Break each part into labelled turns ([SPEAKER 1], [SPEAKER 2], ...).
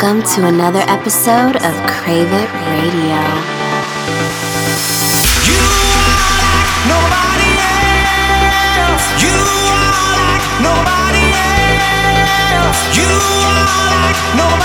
[SPEAKER 1] Welcome to another episode of Crave It Radio. You
[SPEAKER 2] are like nobody else. You are like nobody else. You are like nobody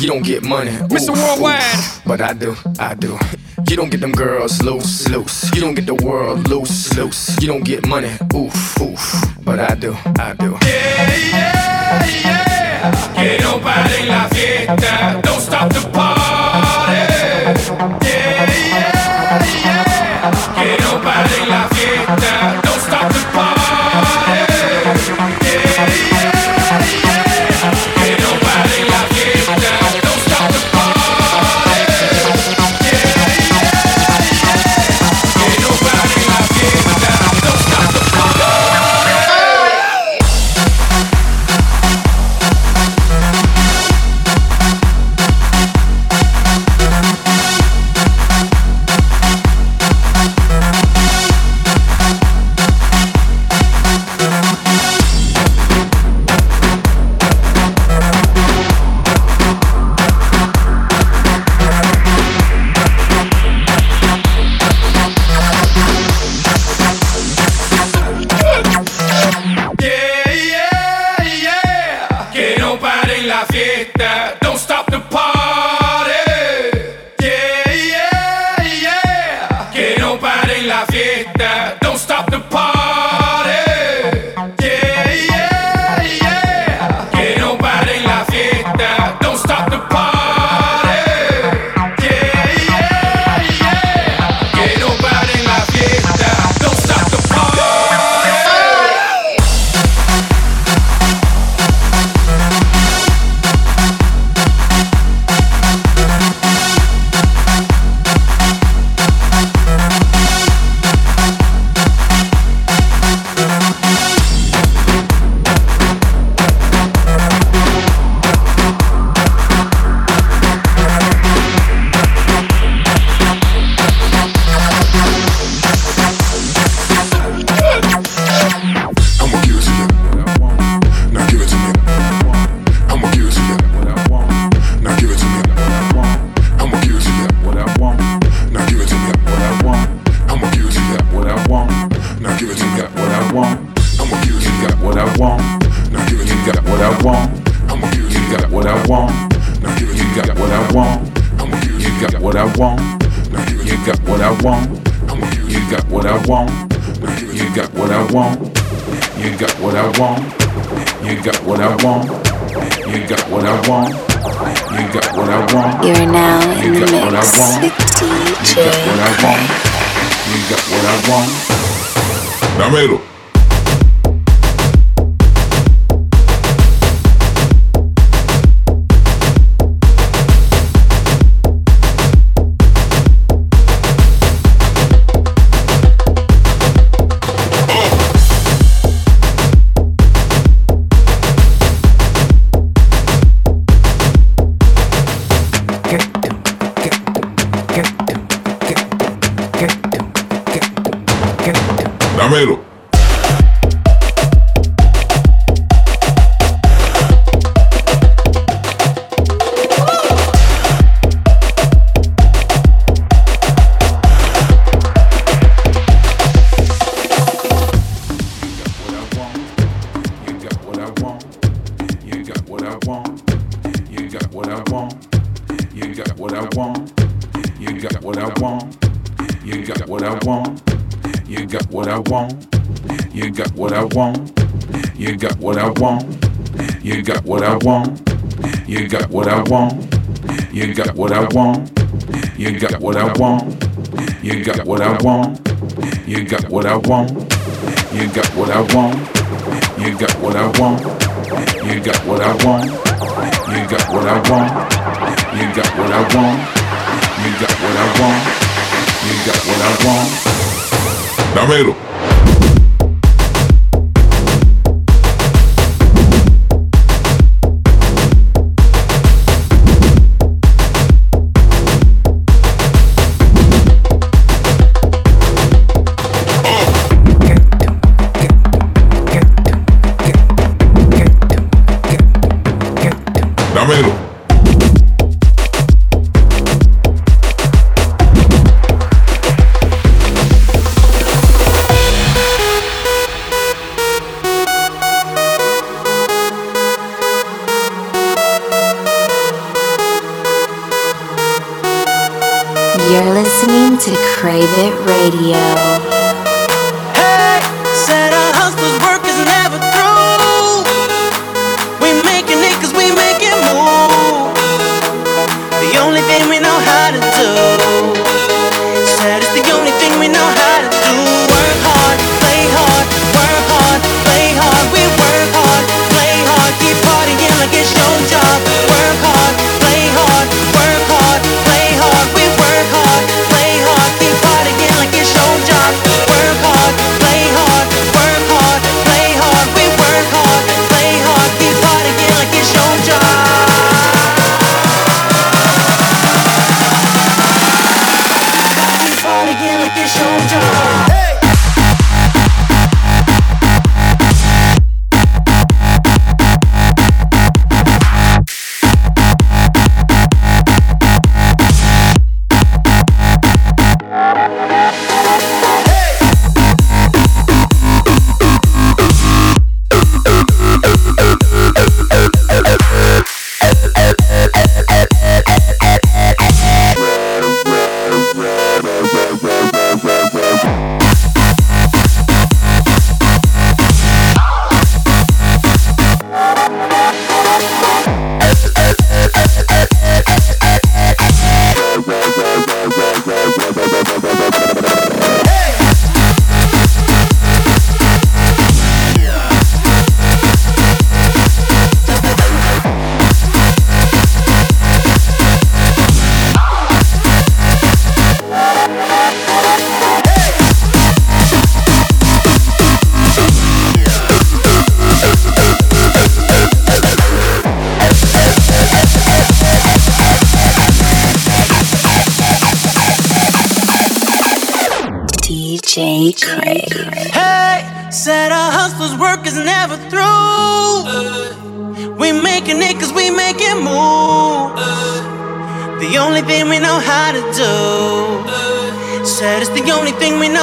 [SPEAKER 3] You don't get money. Mr. oof, Worldwide. oof. But I do, I do. You don't get them girls loose. loose. You don't get the world loose. loose. You don't get money. Oof, oof. But I do, I do.
[SPEAKER 4] Yeah, yeah, Que no pare la fiesta, don't stop the party.
[SPEAKER 5] what I want. You got what I want. You got what I want. You got what I want. You got what I want. You got what I want. You got what I want. You got what I want.
[SPEAKER 1] You're now in the mix I want. You got what I want.
[SPEAKER 5] You got what I want. Dámelo. Romero. want. You got what I want. You got what I want. You got what I want. You got what I want. You got what I want. You got what I want. You got what I want. You got what I want. You got what I want. You got what I want. You got what I want. You got what I want. Damelo.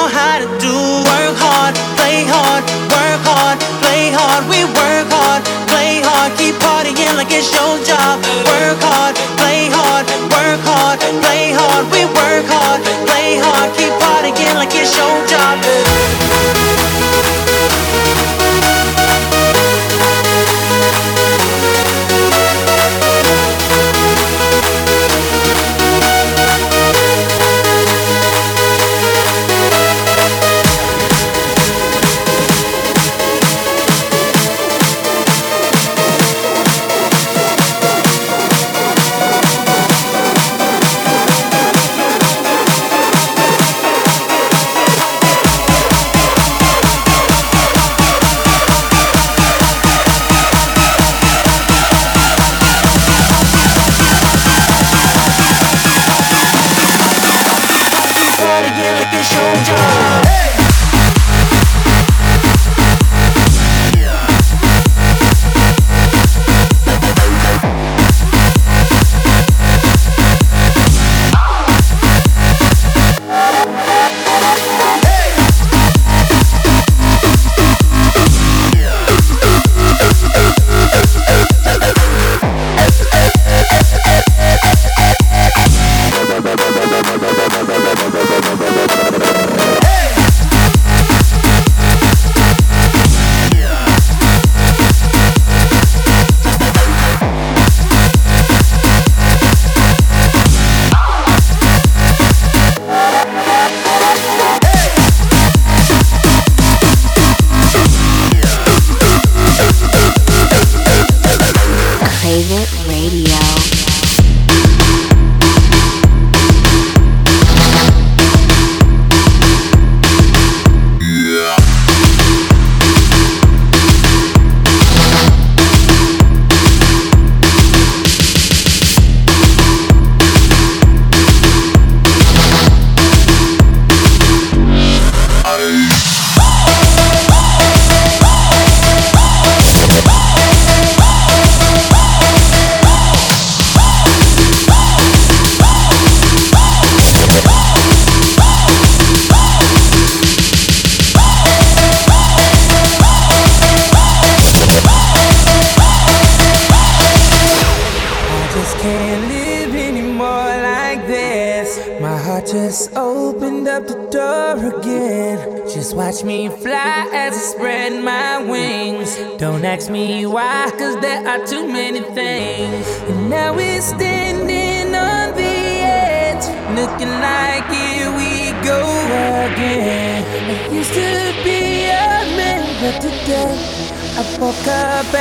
[SPEAKER 6] How to do. Work hard, play hard, work hard, play hard. We work hard, play hard, keep partying like it's your job. Work hard, play hard, work hard, play hard. We work hard, play hard, keep partying like it's your job.
[SPEAKER 7] Me why, cause there are too many things. And now we're standing on the edge, looking like here we go again. I used to be a man, but today I woke up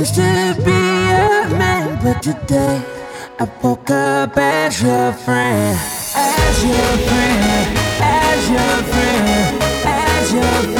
[SPEAKER 7] used to be a man, but today I woke up as your friend, as your friend, as your friend, as your friend.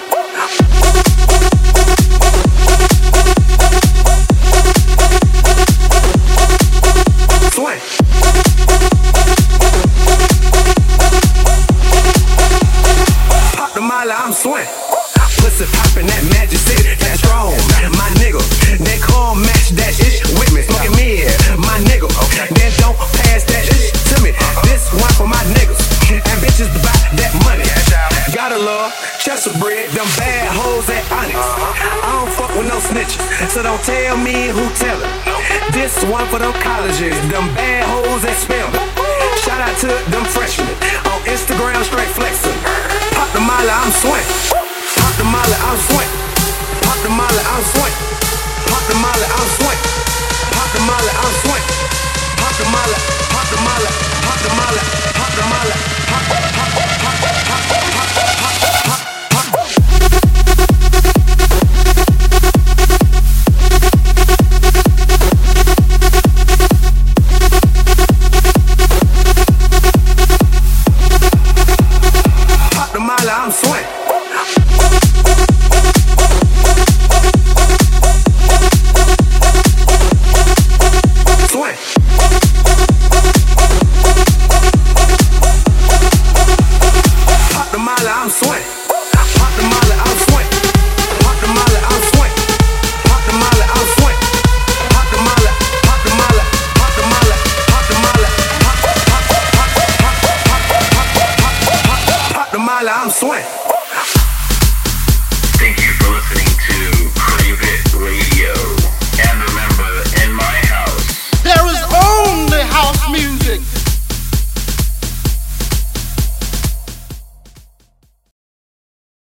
[SPEAKER 8] tell me who tell it. This one for them colleges, them bad hoes that spell it. Shout out to them freshmen on Instagram, straight flexing. Pop the molly, I'm swing. Pop the molly, I'm swing. Pop the molly, I'm swing. Pop the molly, I'm swing. Pop the molly, I'm swing. Pop the molly, pop the molly, pop the molly, pop the molly, pop, pop, pop, pop, pop, pop, pop, pop.